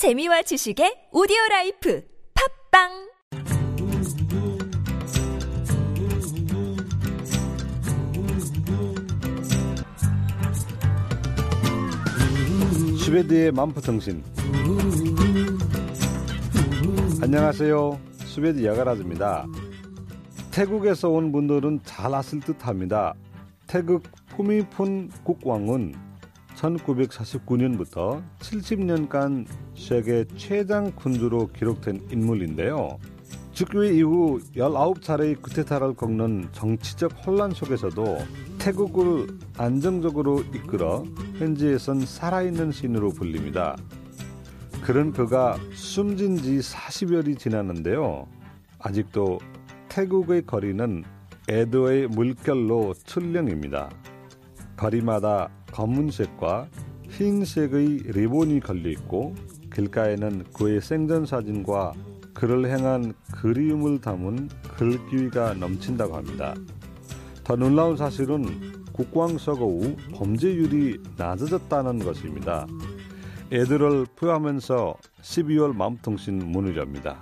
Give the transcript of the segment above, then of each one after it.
재미와 지식의 오디오 라이프 팟빵! 스웨드의 만포통신. 안녕하세요. 스웨드 여가라즈입니다. 태국에서 온 분들은 잘 아실 듯합니다. 태국 푸미폰 국왕은 1949년부터 70년간 세계 최장 군주로 기록된 인물인데요 즉위 이후 19차례의 쿠데타를 겪는 정치적 혼란 속에서도 태국을 안정적으로 이끌어 현지에선 살아있는 신으로 불립니다. 그런 그가 숨진 지 40여일이 지났는데요. 아직도 태국의 거리는 에도의 물결로 출렁입니다. 거리마다 검은색과 흰색의 리본이 걸려 있고 길가에는 그의 생전 사진과 그를 향한 그리움을 담은 글귀가 넘친다고 합니다. 더 놀라운 사실은 국왕서거 후 범죄율이 낮아졌다는 것입니다. 애들을 포함하면서 12월 마음통신 문을 엽니다.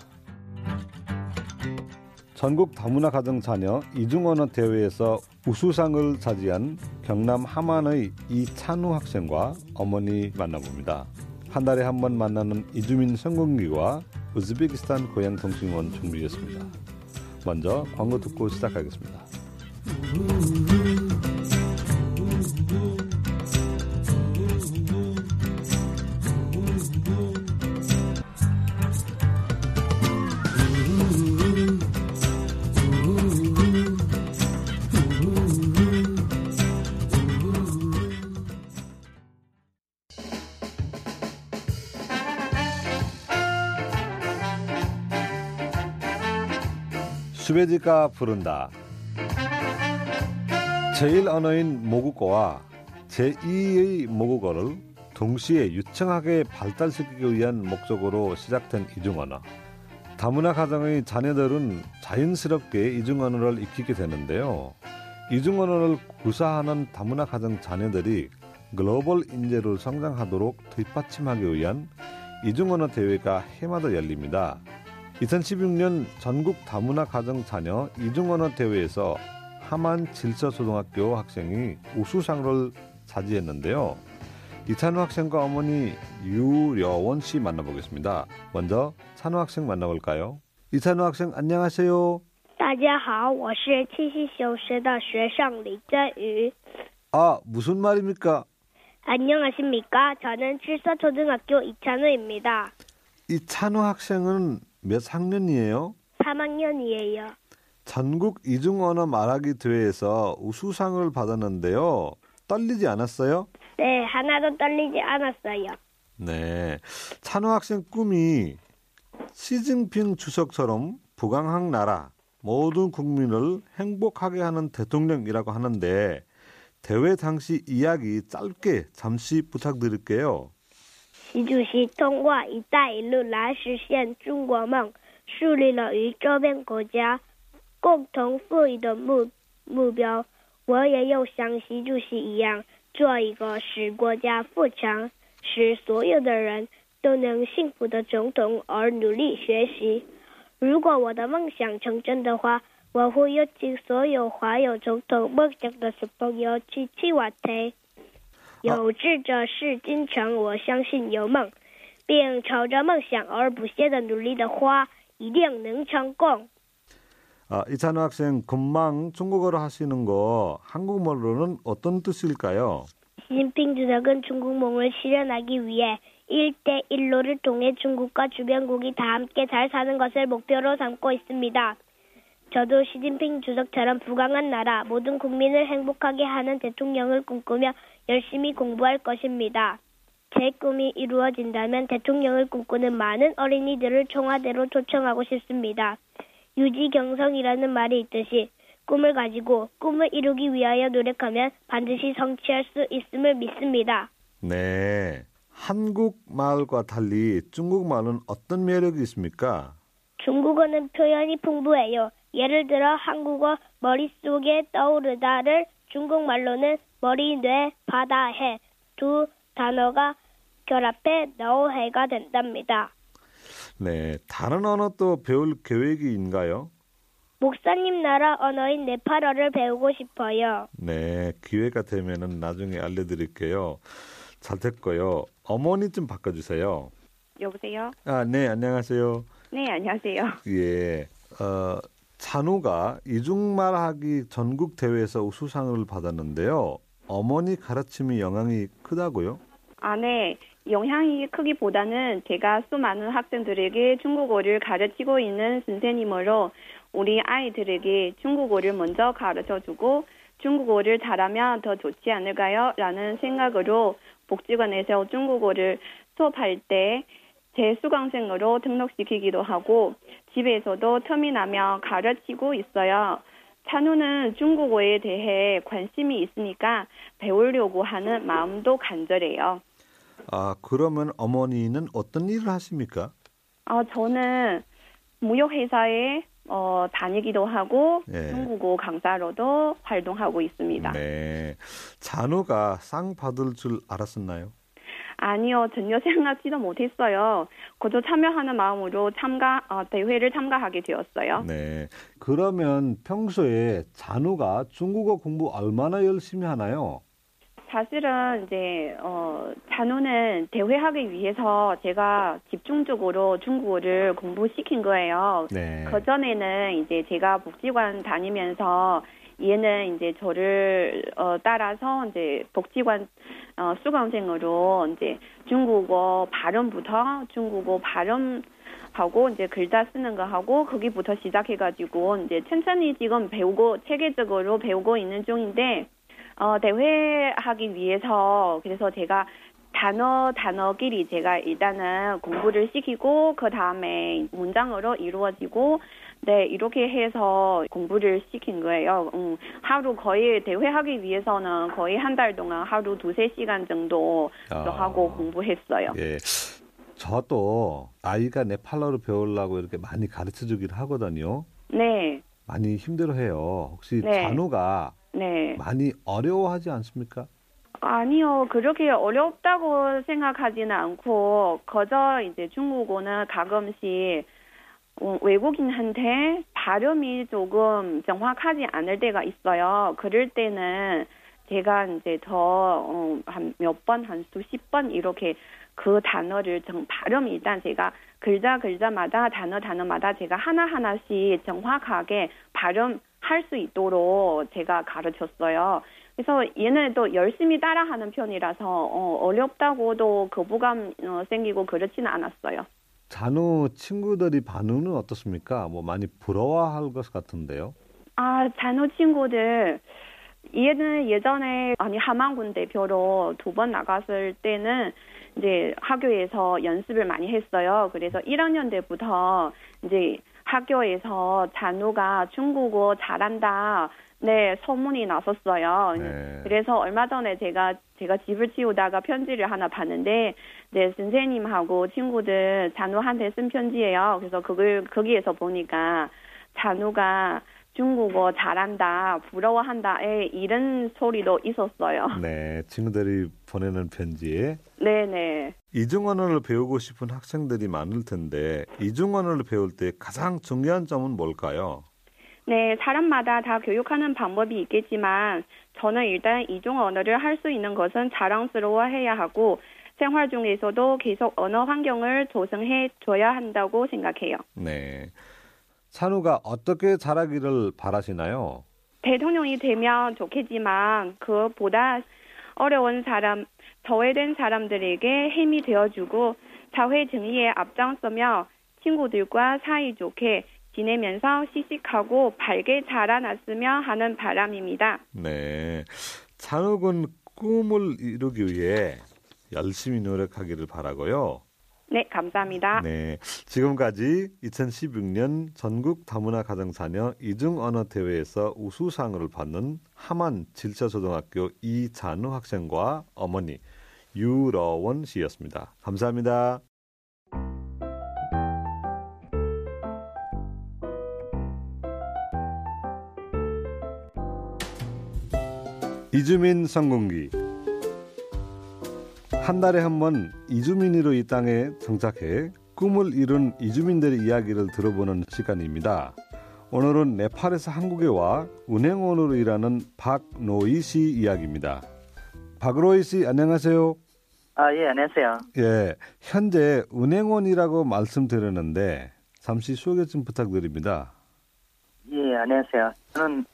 전국 다문화 가정 자녀 이중언어 대회에서 우수상을 차지한 경남 함안의 이찬우 학생과 어머니 만나봅니다. 한 달에 한 번 만나는 이주민 성공기와 우즈베키스탄 고향 통신원 준비했습니다. 먼저 광고 듣고 시작하겠습니다. 스웨드가 부른다. 제1 언어인 모국어와 제2의 모국어를 동시에 유창하게 발달시키기 위한 목적으로 시작된 이중언어. 다문화 가정의 자녀들은 자연스럽게 이중언어를 익히게 되는데요. 이중언어를 구사하는 다문화 가정 자녀들이 글로벌 인재로 성장하도록 뒷받침하기 위한 이중언어 대회가 해마다 열립니다. 2016년 전국 다문화 가정 자녀 이중언어 대회에서 하만 질서초등학교 학생이 우수상을 차지했는데요. 이찬우 학생과 어머니 유여원 씨 만나보겠습니다. 먼저 찬우 학생 만나볼까요? 이찬우 학생 안녕하세요. 大家好，我是七夕小学的学生李振宇。 아 무슨 말입니까? 안녕하십니까? 저는 칠서초등학교 이찬우입니다. 이 찬우 학생은 몇 학년이에요? 3학년이에요. 전국 이중 언어 말하기 대회에서 우수상을 받았는데요. 떨리지 않았어요? 네, 하나도 떨리지 않았어요. 네. 찬호 학생 꿈이 시진핑 주석처럼 부강한 나라 모든 국민을 행복하게 하는 대통령이라고 하는데 대회 당시 이야기 짧게 잠시 부탁드릴게요. 习主席通过“一带一路”来实现中国梦，树立了与周边国家共同富裕的目目标。我也要像习主席一样，做一个使国家富强、使所有的人都能幸福的总统而努力学习。如果我的梦想成真的话，我会邀请所有怀有总统梦想的小朋友去去我台。有志者事竟成，我相信有梦，并朝着梦想而不懈的努力的话，一定能成功。 아, 이찬호 학생 금방 중국어로 하시는 거 한국말로는 어떤 뜻일까요? 习近平主席跟中国梦을 실현하기 위해 1대1로를 통해 중국과 주변국이 다 함께 잘 사는 것을 목표로 삼고 있습니다. 저도 시진핑 주석처럼 부강한 나라, 모든 국민을 행복하게 하는 대통령을 꿈꾸며 열심히 공부할 것입니다. 제 꿈이 이루어진다면 대통령을 꿈꾸는 많은 어린이들을 청와대로 초청하고 싶습니다. 유지경성이라는 말이 있듯이 꿈을 가지고 꿈을 이루기 위하여 노력하면 반드시 성취할 수 있음을 믿습니다. 네. 한국말과 달리 중국말은 어떤 매력이 있습니까? 중국어는 표현이 풍부해요. 예를 들어 한국어 머릿속에 떠오르다를 중국말로는 머리, 뇌, 바다, 해 두 단어가 결합해 너해가 된답니다. 네, 다른 언어도 배울 계획이인가요? 목사님 나라 언어인 네팔어를 배우고 싶어요. 네, 기회가 되면은 나중에 알려드릴게요. 잘 됐고요. 어머니 좀 바꿔주세요. 여보세요? 아, 네, 안녕하세요. 네, 안녕하세요. 예, 어, 찬우가 이중말하기 전국 대회에서 우수상을 받았는데요. 어머니 가르침이 영향이 크다고요? 아, 네. 영향이 크기보다는 제가 수많은 학생들에게 중국어를 가르치고 있는 선생님으로 우리 아이들에게 중국어를 먼저 가르쳐 주고 중국어를 잘하면 더 좋지 않을까요? 라는 생각으로 복지관에서 중국어를 수업할 때제 수강생으로 등록시키기도 하고 집에서도 틈이 나면 가르치고 있어요. 찬우는 중국어에 대해 관심이 있으니까 배우려고 하는 마음도 간절해요. 아, 그러면 어머니는 어떤 일을 하십니까? 아, 저는 무역회사에 어, 다니기도 하고 예. 중국어 강사로도 활동하고 있습니다. 네. 찬우가 상 받을 줄 알았었나요? 아니요, 전혀 생각지도 못했어요. 그저 참여하는 마음으로 참가 어, 대회를 참가하게 되었어요. 네. 그러면 평소에 찬우가 중국어 공부 얼마나 열심히 하나요? 사실은 이제 어 잔우는 대회하기 위해서 제가 집중적으로 중국어를 공부시킨 거예요. 네. 그 전에는 이제 제가 복지관 다니면서 얘는 이제 저를 어 따라서 이제 복지관 어 수강생으로 이제 중국어 발음부터 중국어 발음 하고 이제 글자 쓰는 거 하고 거기부터 시작해가지고 이제 천천히 지금 배우고 체계적으로 배우고 있는 중인데 어 대회하기 위해서 그래서 제가 단어 단어끼리 제가 일단은 공부를 시키고 그 다음에 문장으로 이루어지고 네 이렇게 해서 공부를 시킨 거예요. 음, 하루 거의 대회하기 위해서는 거의 한 달 동안 하루 두세 시간 정도 아. 하고 공부했어요. 예. 저도 아이가 네팔어를 배우려고 이렇게 많이 가르쳐 주긴 하거든요. 네, 많이 힘들어해요. 혹시 네. 잔우가 네. 많이 어려워하지 않습니까? 아니요, 그렇게 어렵다고 생각하지는 않고, 그저 이제 중국어는 가끔씩 어, 외국인한테 발음이 조금 정확하지 않을 때가 있어요. 그럴 때는 제가 이제 더, 한몇 번, 한 수십 번 이렇게 그 단어를 정, 발음 일단 제가 글자 글자마다 단어 단어마다 제가 하나 하나씩 정확하게 발음할 수 있도록 제가 가르쳤어요. 그래서 또 열심히 따라하는 편이라서 어, 어렵다고도 거부감 어, 생기고 그렇지는 않았어요. 잔우 친구들이 반응은 어떻습니까? 뭐 많이 부러워할 것 같은데요. 아, 잔호 친구들 얘는 예전에 아니 하만군 대표로 두번 나갔을 때는 이제 학교에서 연습을 많이 했어요. 그래서 1학년 때부터 이제 학교에서 잔우가 중국어 잘한다. 네, 소문이 났었어요. 네. 그래서 얼마 전에 제가 제가 집을 치우다가 편지를 하나 봤는데 네 선생님하고 친구들 잔우한테 쓴 편지예요. 그래서 그걸 거기에서 보니까 잔우가 중국어 잘한다, 부러워한다, 에 이런 소리도 있었어요. 네, 친구들이 보내는 편지에 네네. 이중언어를 배우고 싶은 학생들이 많을 텐데 이중언어를 배울 때 가장 중요한 점은 뭘까요? 네, 사람마다 다 교육하는 방법이 있겠지만 저는 일단 이중 언어를 할 수 있는 것은 자랑스러워해야 하고 생활 중에서도 계속 언어 환경을 조성해 줘야 한다고 생각해요. 네. 찬우가 어떻게 자라기를 바라시나요? 대통령이 되면 좋겠지만 그보다 어려운 사람, 저해된 사람들에게 힘이 되어주고 사회 정의에 앞장서며 친구들과 사이좋게 지내면서 씩씩하고 밝게 자라났으면 하는 바람입니다. 네. 찬욱은 꿈을 이루기 위해 열심히 노력하기를 바라고요. 네, 감사합니다. 네. 지금까지 2016년 전국 다문화 가정자녀 이중 언어 대회에서 우수상을 받는 하만 질서초등학교 이찬우 학생과 어머니 유러원 씨였습니다. 감사합니다. 이주민 성공기 한 달에 한 번 이주민으로 이 땅에 정착해 꿈을 이룬 이주민들의 이야기를 들어보는 시간입니다. 오늘은 네팔에서 한국에 와 은행원으로 일하는 박노이 씨 이야기입니다. 박로이 씨 안녕하세요. 아, 예, 안녕하세요. 예, 현재 은행원이라고 말씀드렸는데 잠시 소개 좀 부탁드립니다. 예, 안녕하세요. 저는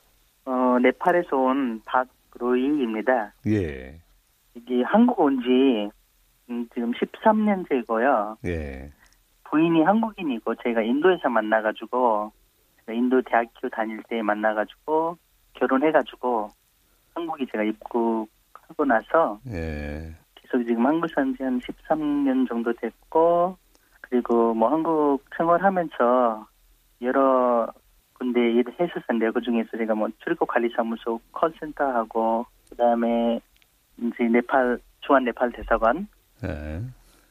어, 네팔에서 온 박 로이입니다. 예, 이게 한국 온지 음, 지금 13년째고요. 예, 부인이 한국인이고 저희가 인도에서 만나가지고 제가 인도 대학교 다닐 때 만나가지고 결혼해가지고 한국에 제가 입국하고 나서 예, 계속 지금 한국 산지 한 13년 정도 됐고 그리고 뭐 한국 생활하면서 여러 군데 일을 했었는데 그 중에서 제가 뭐 출입국 관리사무소 콜센터하고 그다음에 이제 네팔 중앙 네팔 대사관 예,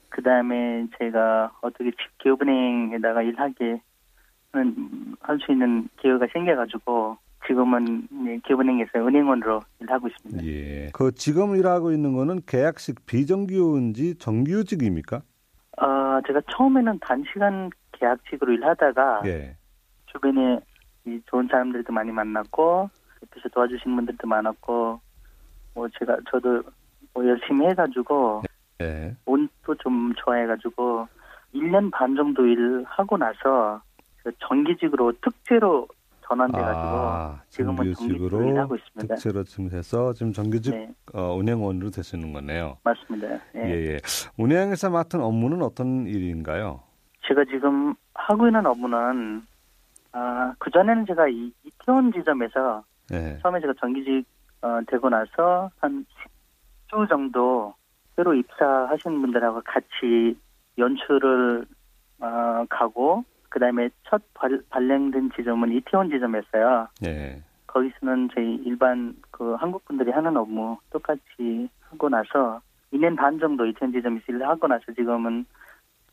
그다음에 제가 어떻게 기업은행에다가 일하게 할 수 있는 기회가 생겨가지고 지금은 기업은행에서 은행원으로 일하고 있습니다. 예. 그 지금 일하고 있는 거는 계약식 비정규인지 정규직입니까? 어, 제가 처음에는 단시간 계약직으로 일하다가 예, 주변에 이 좋은 사람들도 많이 만났고 옆에서 도와주신 분들도 많았고 뭐 제가 저도 뭐 열심히 해가지고 예, 운도 좀 좋아해가지고 1년 반 정도 일하고 나서 그 정기직으로 특채로 전환돼가지고 아, 지금은 정규직으로 일하고 있습니다. 특채로 지금 해서 지금 정규직 네, 어, 은행원으로 되시는 거네요. 맞습니다. 예, 예. 예. 은행에서 맡은 업무는 어떤 일인가요? 제가 지금 하고 있는 업무는 아, 그전에는 제가 이 이태원 지점에서 예, 처음에 제가 정기직 어, 되고 나서 한 10주 정도 새로 입사하신 분들하고 같이 연출을 어, 가고 그다음에 첫 발, 발령된 지점은 이태원 지점이었어요. 예, 거기서는 저희 일반 그 한국 분들이 하는 업무 똑같이 하고 나서 2년 반 정도 이태원 지점에서 일을 하고 나서 지금은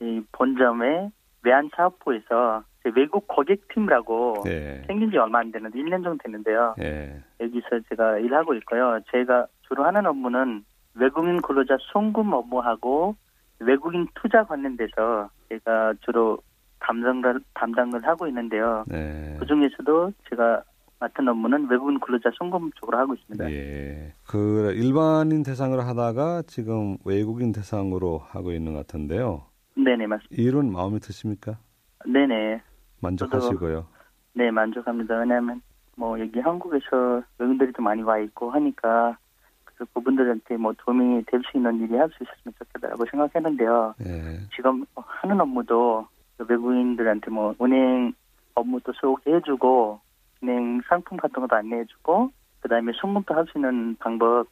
이 본점의 외환사업부에서 이제 외국 고객팀이라고 예, 생긴 지 얼마 안 되는데 1년 정도 됐는데요. 예, 여기서 제가 일하고 있고요. 제가 주로 하는 업무는 외국인 근로자 송금 업무하고 외국인 투자 관련돼서 제가 주로 담당을 담당을 하고 있는데요. 네. 그 중에서도 제가 맡은 업무는 외국인 근로자 송금 쪽으로 하고 있습니다. 예. 그 일반인 대상으로 하다가 지금 외국인 대상으로 하고 있는 것 같은데요. 네네 맞습니다. 일은 마음에 드십니까? 네네 만족하시고요. 네 만족합니다. 왜냐하면 뭐 여기 한국에서 외국인들이 도 많이 와 있고 하니까 그래서 그분들한테 뭐 도움이 될 수 있는 일이 할 수 있었으면 좋겠다라고 생각했는데요. 예. 지금 하는 업무도 외국인들한테 뭐 은행 업무도 소개해주고 은행 상품 같은 것도 안내해주고 그다음에 송금도 할 수 있는 방법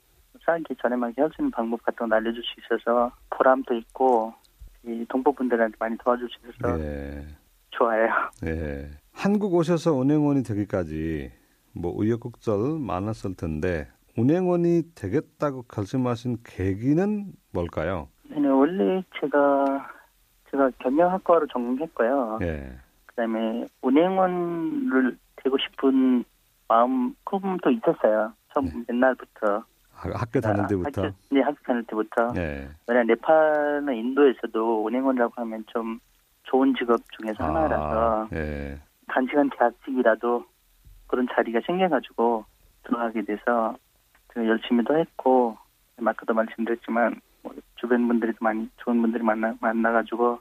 싸게 저렴하게 할 수 있는 방법 같은 거 알려줄 수 있어서 보람도 있고 이 동포분들한테 많이 도와줄 수 있어서 예. 좋아요. 예. 한국 오셔서 은행원이 되기까지 뭐 우여곡절 많았을 텐데 은행원이 되겠다고 결심하신 계기는 뭘까요? 네, 원래 제가 제가 경영학과로 전공했고요. 예. 그다음에 은행원을 되고 싶은 마음 꿈도 있었어요. 처음 옛날부터. 하- 학교 다닐 때부터. 아, 학교, 네, 학교 다닐 때부터. 예. 왜냐 네팔이나 인도에서도 은행원이라고 하면 좀 좋은 직업 중에서 하나라서 아, 예. 단시간 계약직이라도 그런 자리가 생겨가지고 들어가게 돼서 제가 열심히도 했고 아까도 말씀드렸지만 뭐 주변 분들이 많이 좋은 분들이 만나 만나가지고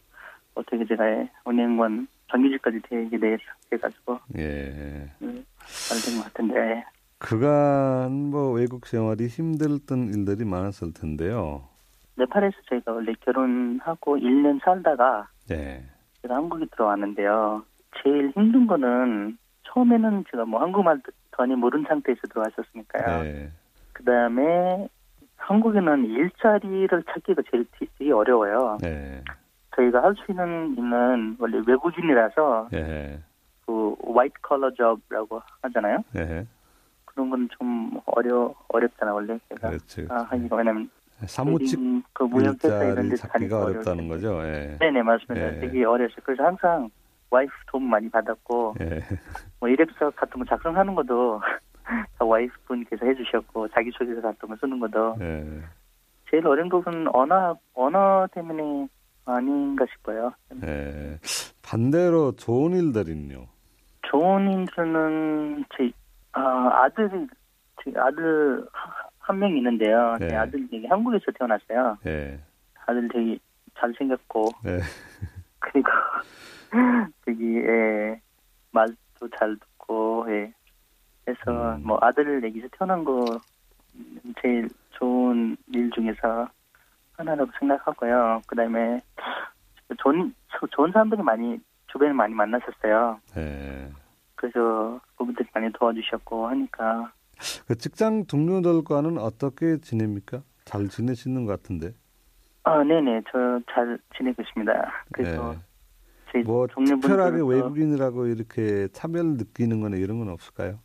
어떻게 제가 은행원 정규직까지 되게 돼- 돼가지고 예. 음, 잘된 것 같은데 그간 뭐 외국 생활이 힘들던 일들이 많았을 텐데요. 네팔에서 저희가 원래 결혼하고 1년 살다가 예. 제가 한국에 들어왔는데요. 제일 힘든 거는 처음에는 제가 뭐 한국말도 전혀 모르는 상태에서 들어왔었으니까요. 예. 그 다음에 한국에는 일자리를 찾기가 제일 되- 되게 어려워요. 예. 저희가 할 수 있는 일은 원래 외국인이라서 예. 그 화이트 컬러 잡이라고 하잖아요. 예. 그런 건 좀 어려 어렵잖아 원래 제가 그렇지. 아, 하기가 왜냐면 사무직 그 무역회사 이런 데 찾기가 어렵다는. 거죠. 예. 네네 맞습니다. 예. 되게 어려웠어요. 그래서 항상 와이프 도움 많이 받았고 예. 뭐 이력서 같은 거 작성하는 것도 다 와이프분께서 해주셨고 자기소개서 같은 거 쓰는 것도 예. 제일 어려운 부분은 언어 언어 때문에 아닌가 싶어요. 예. 반대로 좋은 일들은요. 좋은 일들은 제 아, 아들이 제 아들 한 명 있는데요. 네. 제 아들 되게 한국에서 태어났어요. 예. 아들 되게 잘생겼고 예. 그리고 되게 예, 말도 잘 듣고 예. 해서 음. 뭐 아들 얘기에서 태어난 거 제일 좋은 일 중에서 하나라고 생각하고요. 그다음에 좋은 좋은 사람들이 많이 주변에 많이 만났었어요. 예. 그래서 그분들이 많이 도와주셨고 하니까 그 직장 동료들과는 어떻게 지냅니까? 잘 지내시는 것 같은데. 아 네네 저 잘 지내고 있습니다. 그래서 예. 제뭐 특별하게 외국인이라고 이렇게 차별 느끼는 거나 이런 건 없을까요?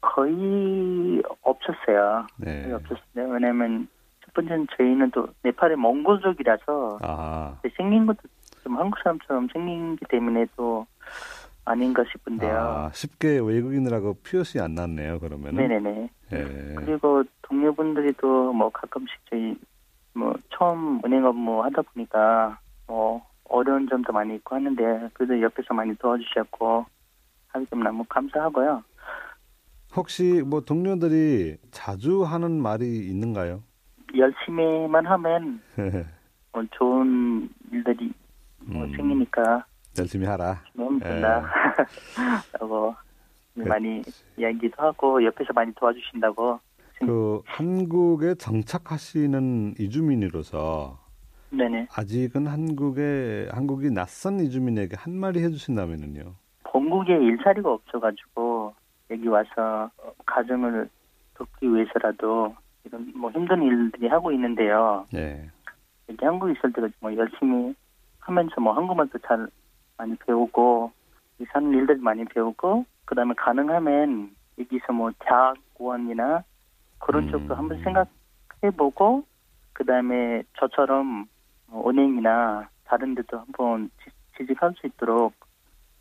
거의 없었어요. 네. 거의 없었어요. 왜냐면 첫 번째는 저희는 또 네팔의 몽골족이라서 아. 생긴 것도 좀 한국 사람처럼 생긴 기 때문에 또 아닌가 싶은데요. 아, 쉽게 외국인이라고 표시 안 났네요, 그러면은. 네네네. 예. 그리고 동료분들이 또 뭐 가끔씩 저희 뭐 처음 은행 업무 하다 보니까 뭐 어려운 점도 많이 있고 하는데 그래도 옆에서 많이 도와주셨고 하기 때문에 너무 감사하고요. 혹시 뭐 동료들이 자주 하는 말이 있는가요? 열심히만 하면 뭐 좋은 일들이 뭐 음, 생기니까 열심히 하라. 너무 예. 된다. 라고 많이 이야기도 하고 옆에서 많이 도와주신다고. 그 한국에 정착하시는 이주민으로서 네네. 아직은 한국에 한국이 낯선 이주민에게 한 마디 해주신다면은요. 본국에 일자리가 없어가지고 여기 와서 가정을 돕기 위해서라도 이런 뭐 힘든 일들이 하고 있는데요. 예. 여기 한국에 있을 때도 뭐 열심히 하면서 뭐 한국말도 잘 많이 배우고 이 사는 일들 많이 배우고 그다음에 가능하면 여기서 뭐 대학원이나 그런 음. 쪽도 한번 생각해보고 그다음에 저처럼 뭐 은행이나 다른 데도 한번 지- 취직할 수 있도록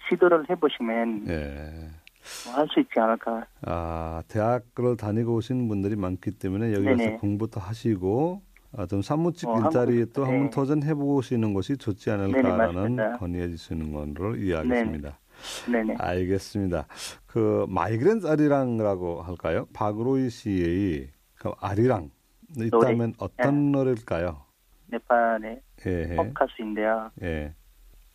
시도를 해보시면 예. 뭐 할수 있지 않을까. 아, 대학을 다니고 오시는 분들이 많기 때문에 여기 네네. 와서 공부도 하시고 아, 좀 사무직 어, 일자리에 또 네. 한번 도전해 보시는 것이 좋지 않을까라는. 건의해 주시는 걸로 이해하겠습니다. 네네. 알겠습니다. 그 마이그랜트 아리랑이라고 할까요? 박로이 씨의 그 아리랑 있다면 어떤 노래일까요? 네팔의 예, 팝 가수인데요. 예,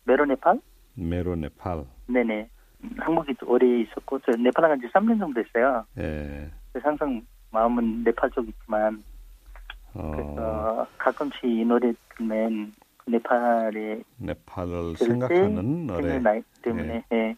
메로 네팔? 메로 네팔. 네네. 음, 한국에 또 오래 있었고 저 네팔 간지 3년 정도 됐어요. 예, 그래서 항상 마음은 네팔 쪽 있지만 어, 그래서 가끔씩 이 노래 들으면 그 네팔의 네팔을 생각하는 때 노래. 생각나기 때문에 예.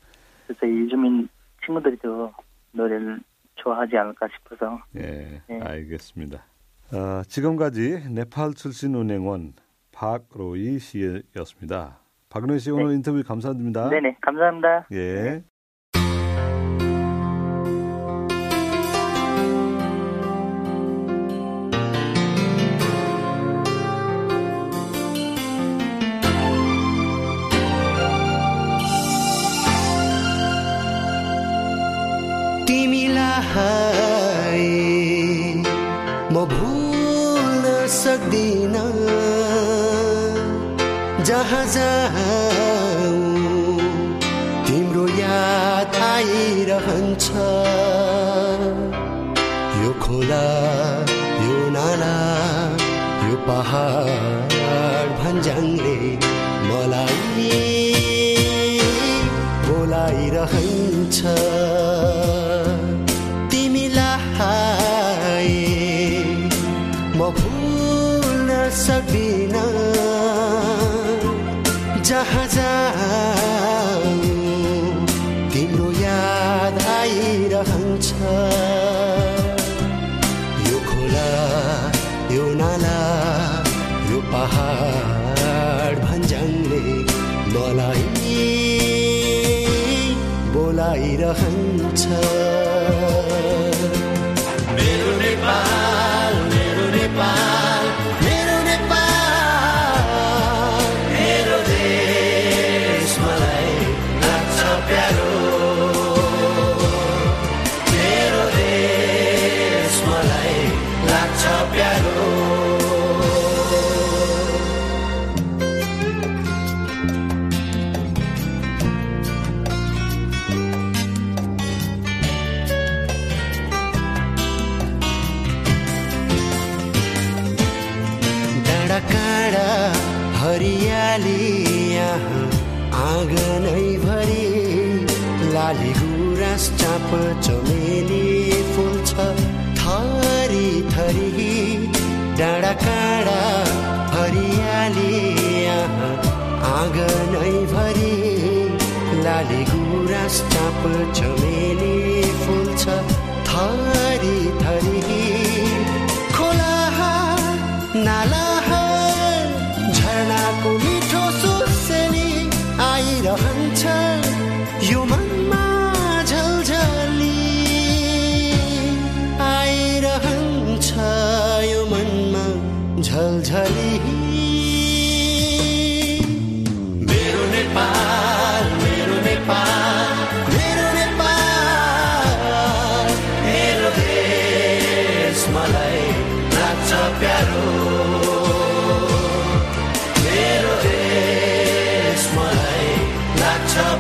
그래서 이주민 친구들도 노래를 좋아하지 않을까 싶어서 예, 네. 알겠습니다. 어, 지금까지 네팔 출신 은행원 박로이 씨였습니다. 박로이 씨 오늘 인터뷰 감사드립니다. 네네 감사합니다. 예. यो खोला यो नाला यो पहाड भन्ज्याङले मलाई बोलाइरहन्छ तिमीलाई म भुल्न सक्दिन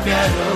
quiero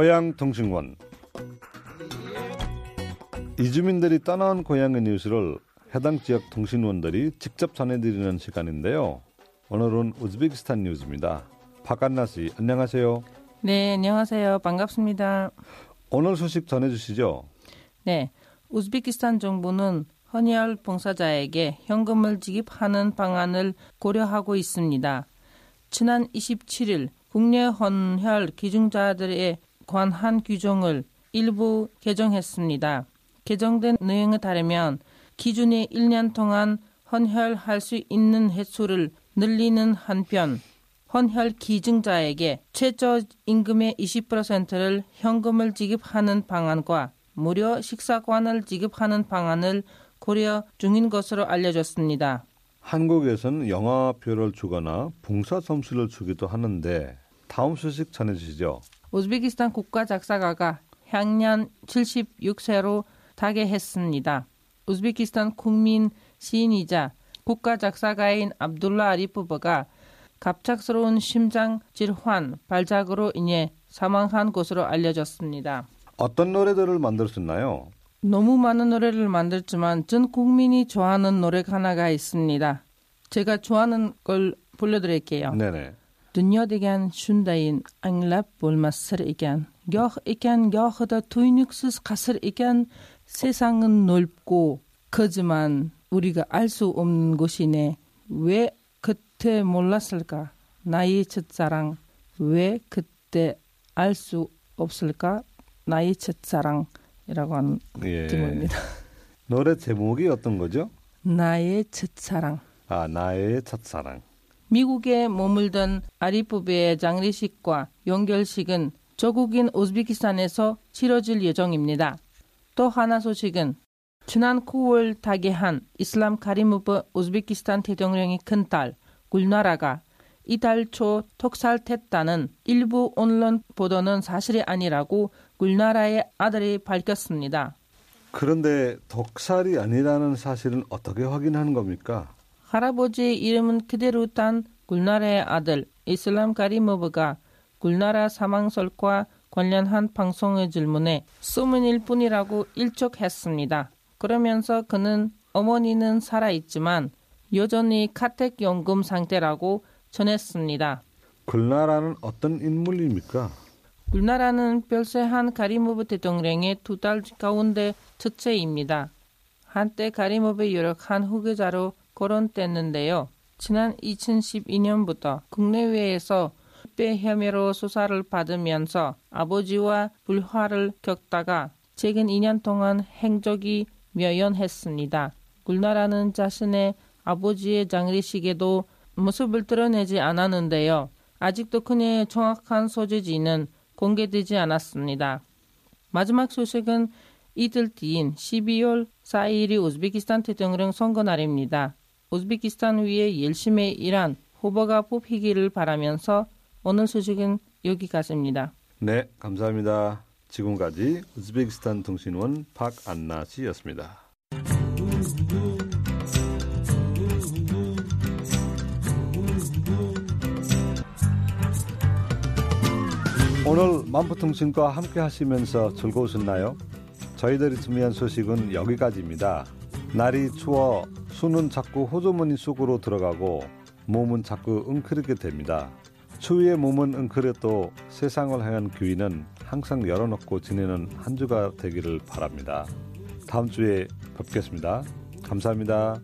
고향 통신원 이주민들이 떠나온 고향의 뉴스를 해당 지역 통신원들이 직접 전해드리는 시간인데요. 오늘은 우즈베키스탄 뉴스입니다. 박한나 씨, 안녕하세요. 네, 안녕하세요. 반갑습니다. 오늘 소식 전해주시죠. 네, 우즈베키스탄 정부는 헌혈 봉사자에게 현금을 지급하는 방안을 고려하고 있습니다. 지난 27일 국내 헌혈 기증자들에 관한 규정을 일부 개정했습니다. 개정된 내용에 따르면 기준이 1년 동안 헌혈할 수 있는 횟수를 늘리는 한편 헌혈 기증자에게 최저 임금의 20%를 현금을 지급하는 방안과 무료 식사관을 지급하는 방안을 고려 중인 것으로 알려졌습니다. 한국에서는 영화표를 주거나 봉사 점수를 주기도 하는데 다음 소식 전해주시죠. 우즈베키스탄 국가 작사가가 향년 76세로 타계했습니다. 우즈베키스탄 국민 시인이자 국가 작사가인 압둘라 아리프버가 갑작스러운 심장 질환 발작으로 인해 사망한 것으로 알려졌습니다. 어떤 노래들을 만들었나요? 너무 많은 노래를 만들지만 전 국민이 좋아하는 노래가 하나가 있습니다. 제가 좋아하는 걸 불러드릴게요. 네네. Dünya degan shundayin anglab bo'lmas sir ekan. Goh ekan gohida tuynuksiz qasr ekan. 세상은 넓고 크지만 우리가 알 수 없는 곳이네. 왜 그때 몰랐을까? 나의 첫사랑. 왜 그때 알 수 없을까? 나의 첫사랑이라고 하는 예. 제목입니다. 노래 제목이 어떤 거죠? 나의 첫사랑. 아, 나의 첫사랑. 미국에 머물던 아리프베의 장례식과 연결식은 저국인 우즈베키스탄에서 치러질 예정입니다. 또 하나 소식은 지난 9월 타계한 이슬람 카리무브 우즈베키스탄 대통령의 큰딸 굴나라가 이달 초 독살됐다는 일부 언론 보도는 사실이 아니라고 굴나라의 아들이 밝혔습니다. 그런데 독살이 아니라는 사실은 어떻게 확인하는 겁니까? 할아버지의 이름은 그대로 딴 굴나라의 아들 이슬람 카리모브가 굴나라 사망설과 관련한 방송의 질문에 소문일 뿐이라고 일촉했습니다. 그러면서 그는 어머니는 살아있지만 여전히 카텍연금 상태라고 전했습니다. 글나라는 어떤 인물입니까? 굴나라는 별세한 가리모브 대통령의 두 딸 가운데 첫째입니다. 한때 가리모브의 유력한 후계자로 거론됐는데요. 지난 2012년부터 국내외에서 배 혐의로 수사를 받으면서 아버지와 불화를 겪다가 최근 2년 동안 행적이 묘연했습니다. 굴나라는 자신의 아버지의 장례식에도 모습을 드러내지 않았는데요. 아직도 그녀의 정확한 소재지는 공개되지 않았습니다. 마지막 소식은 이틀 뒤인 12월 4일이 우즈베키스탄 대통령 선거 날입니다. 우즈베키스탄 위에 열심히 일한 후보가 뽑히기를 바라면서 오늘 소식은 여기까지입니다. 네, 감사합니다. 지금까지 우즈베키스탄 통신원 박안나 씨였습니다. 오늘 만포통신과 함께 하시면서 즐거우셨나요? 저희들이 준비한 소식은 여기까지입니다. 날이 추워 수는 자꾸 호주머니 속으로 들어가고 몸은 자꾸 웅크리게 됩니다. 추위에 몸은 웅크려도 세상을 향한 귀는 항상 열어놓고 지내는 한 주가 되기를 바랍니다. 다음 주에 뵙겠습니다. 감사합니다.